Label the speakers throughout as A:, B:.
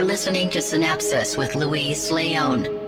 A: are listening to Sinapsis with Luis
B: León.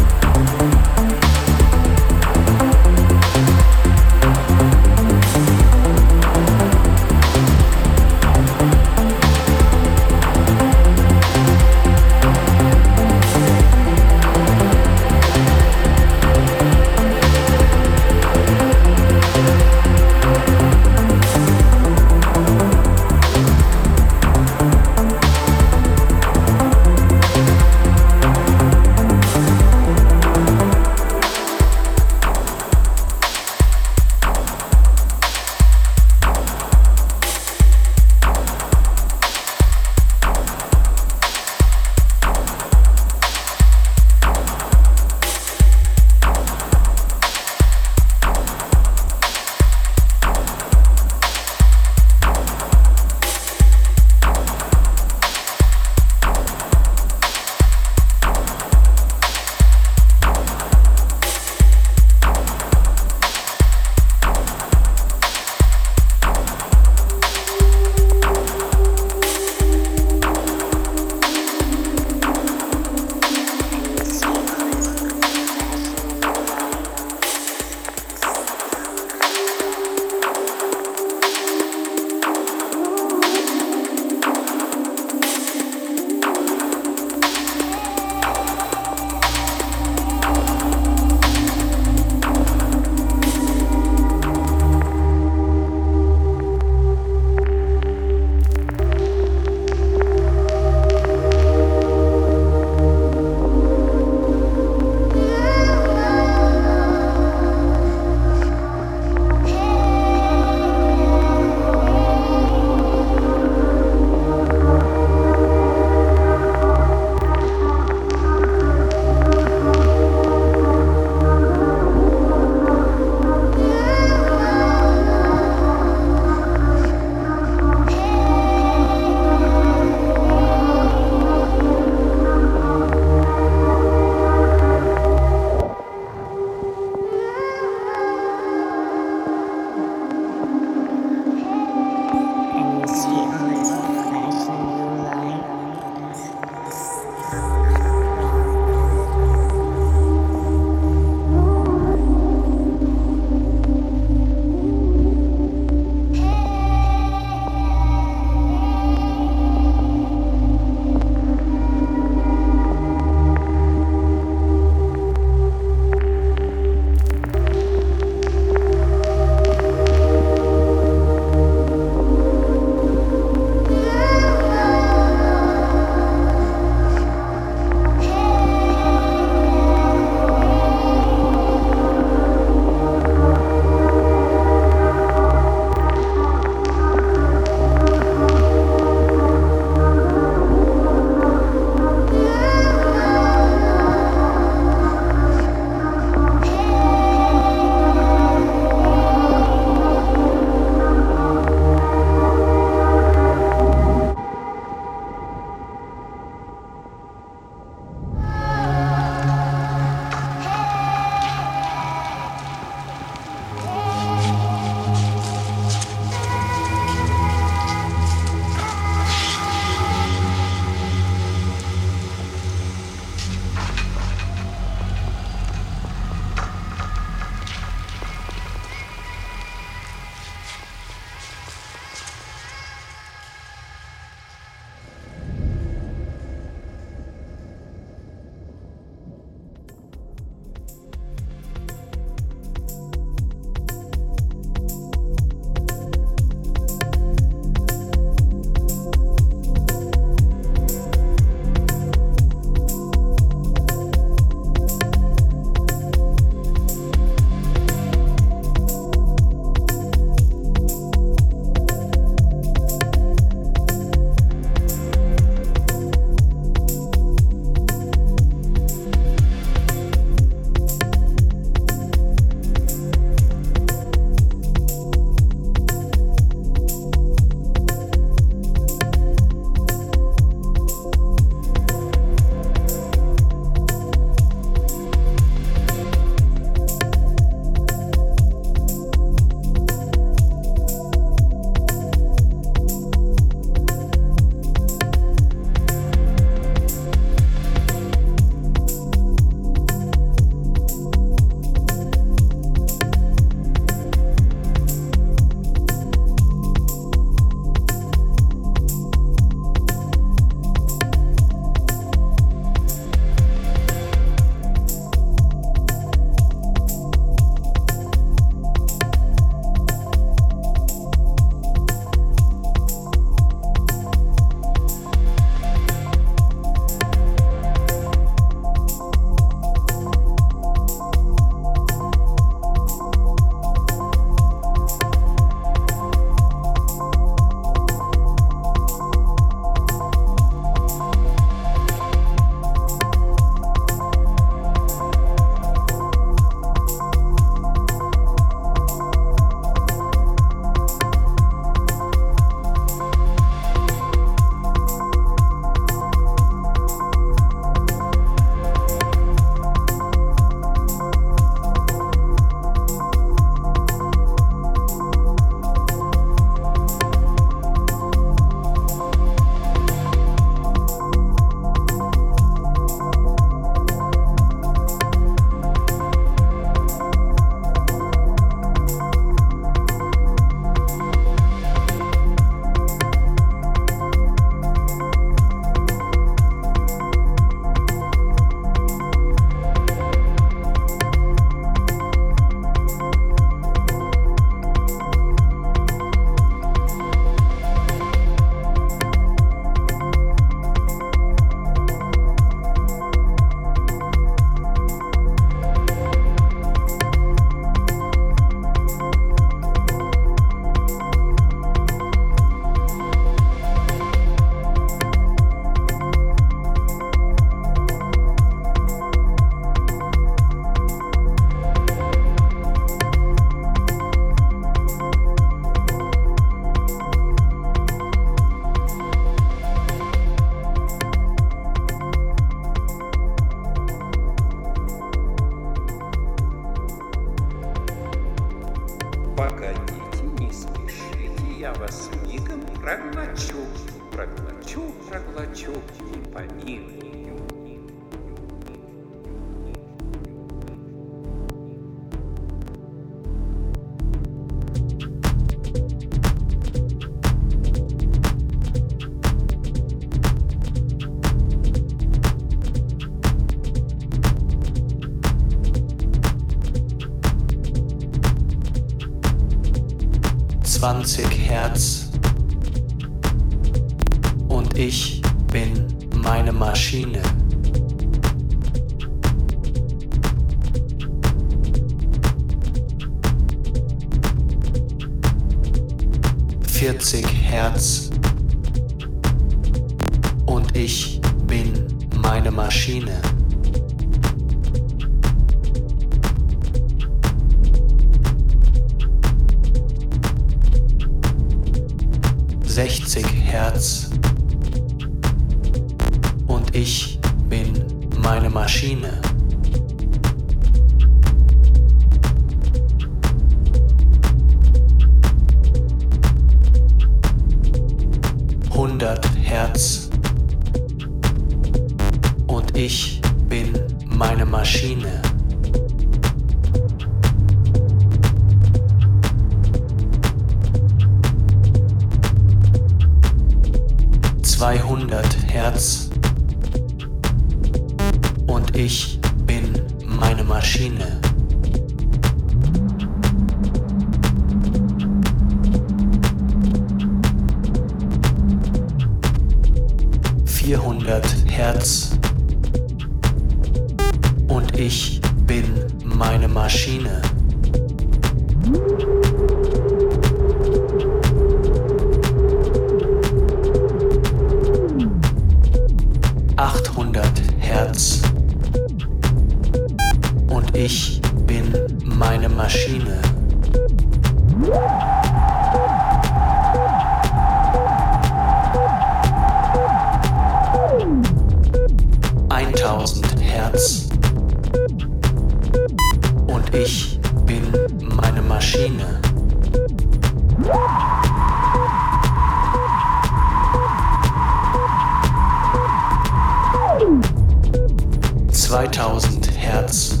C: 2000 Hertz.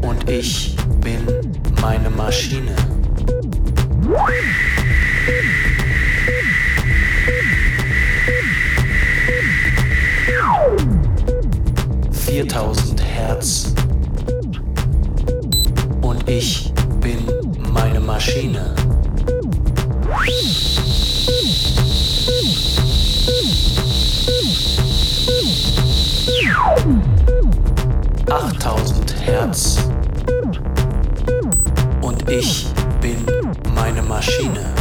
C: Und ich bin meine Maschine. Viertausend Hertz. Und ich bin meine Maschine. Herz. Und ich bin meine Maschine.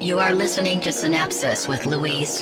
A: You are listening to Sinapsis with Luis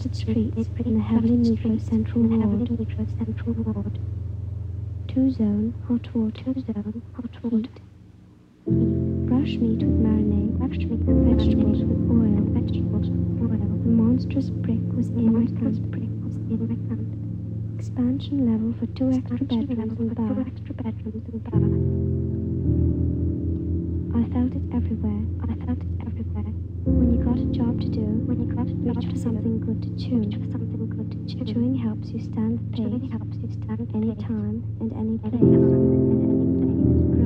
A: León.
D: streets in the heavily metro central ward. central ward. Two zone hot water. Two zone hot water. Brush meat with marinade. Brush meat and vegetables with oil. Vegetables with oil. The monstrous brick was in my hand. brick was in my hand. Expansion level for two extra bedrooms and bar. Two extra bedrooms and bar. I felt it everywhere. I felt it everywhere. When you got a job to do, when you got a job reach for something good to chew. Reach for something good to chew. Chewing helps you stand the pace. Chewing helps you stand any time and any place. Any time and any place.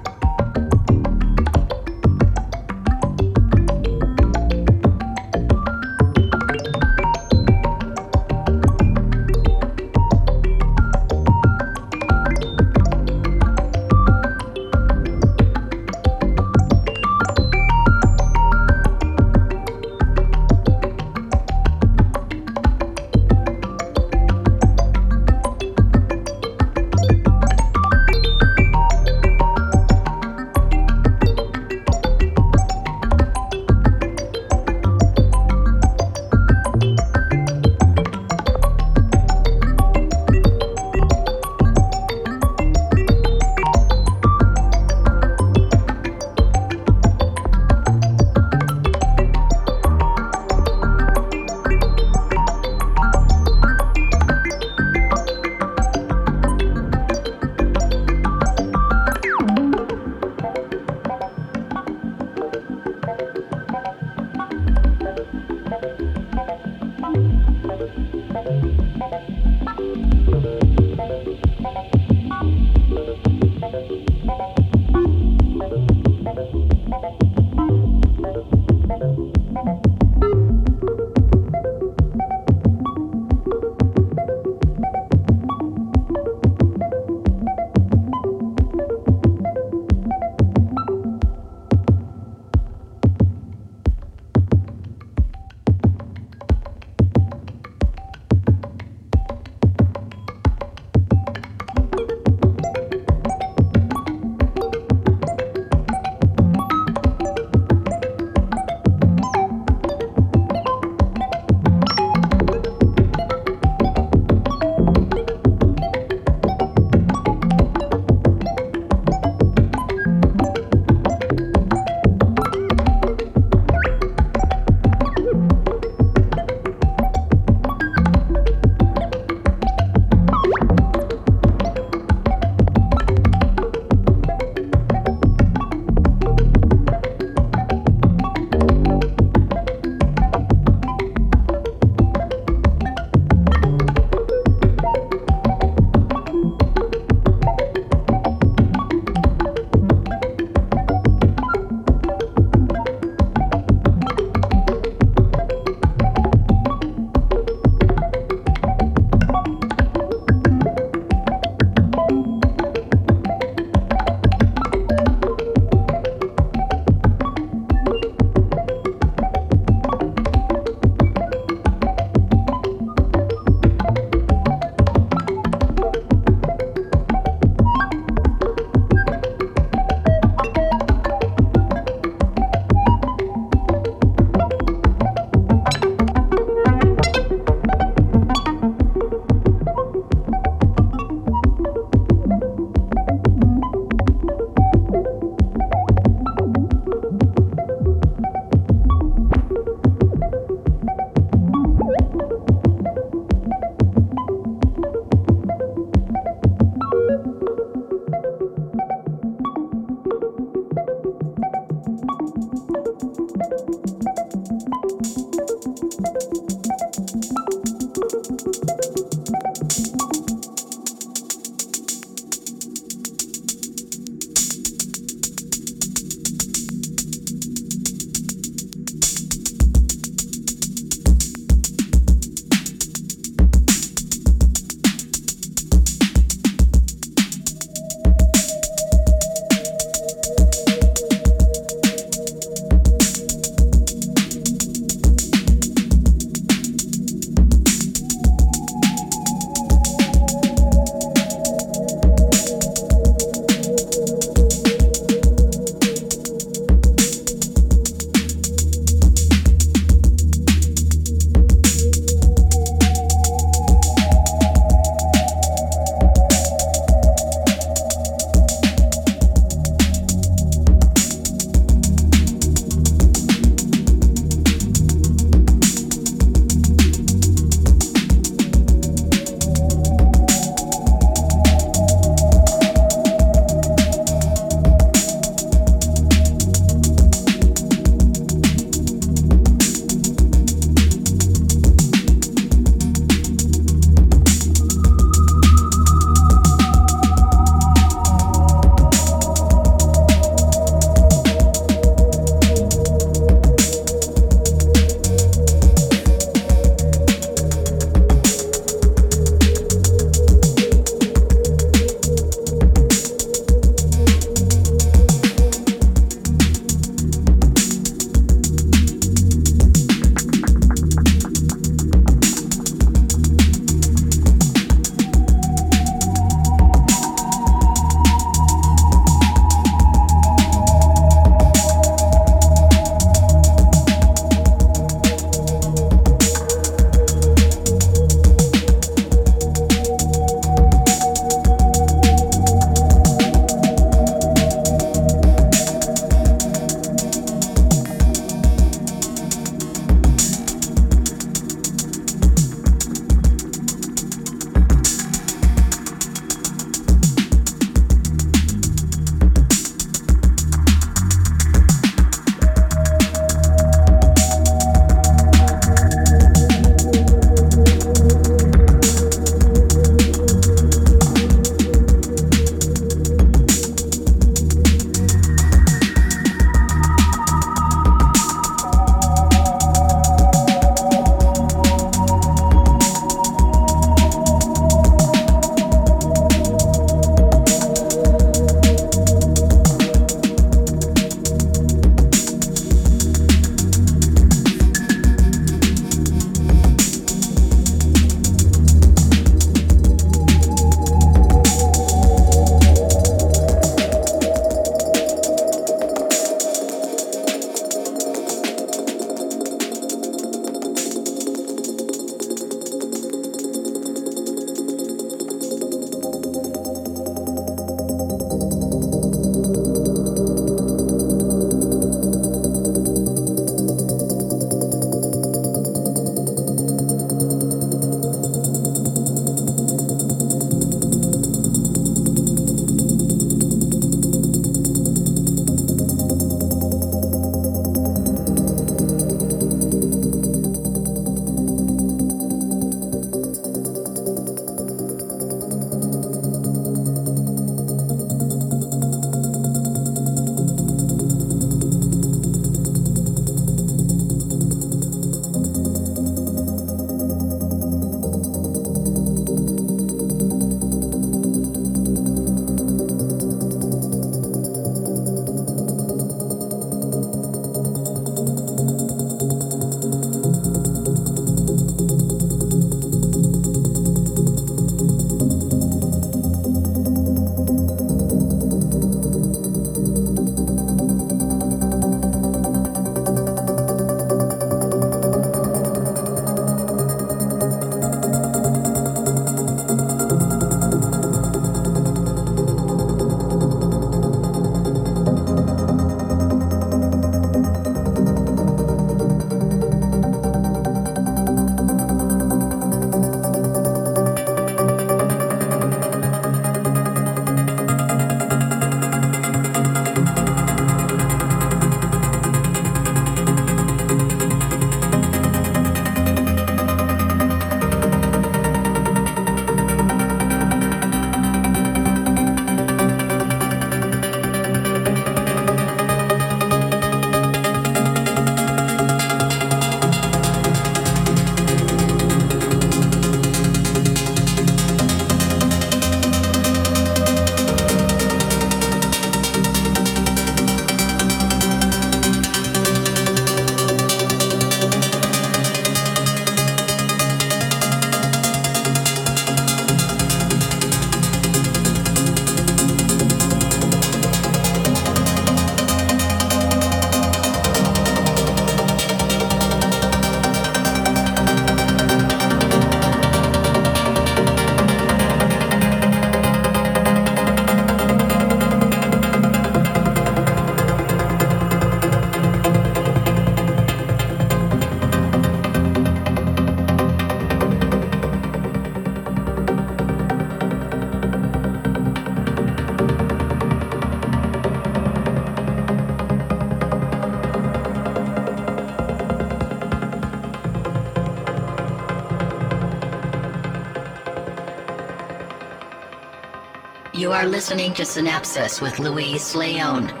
A: Are listening to Sinapsis with Luis
E: León.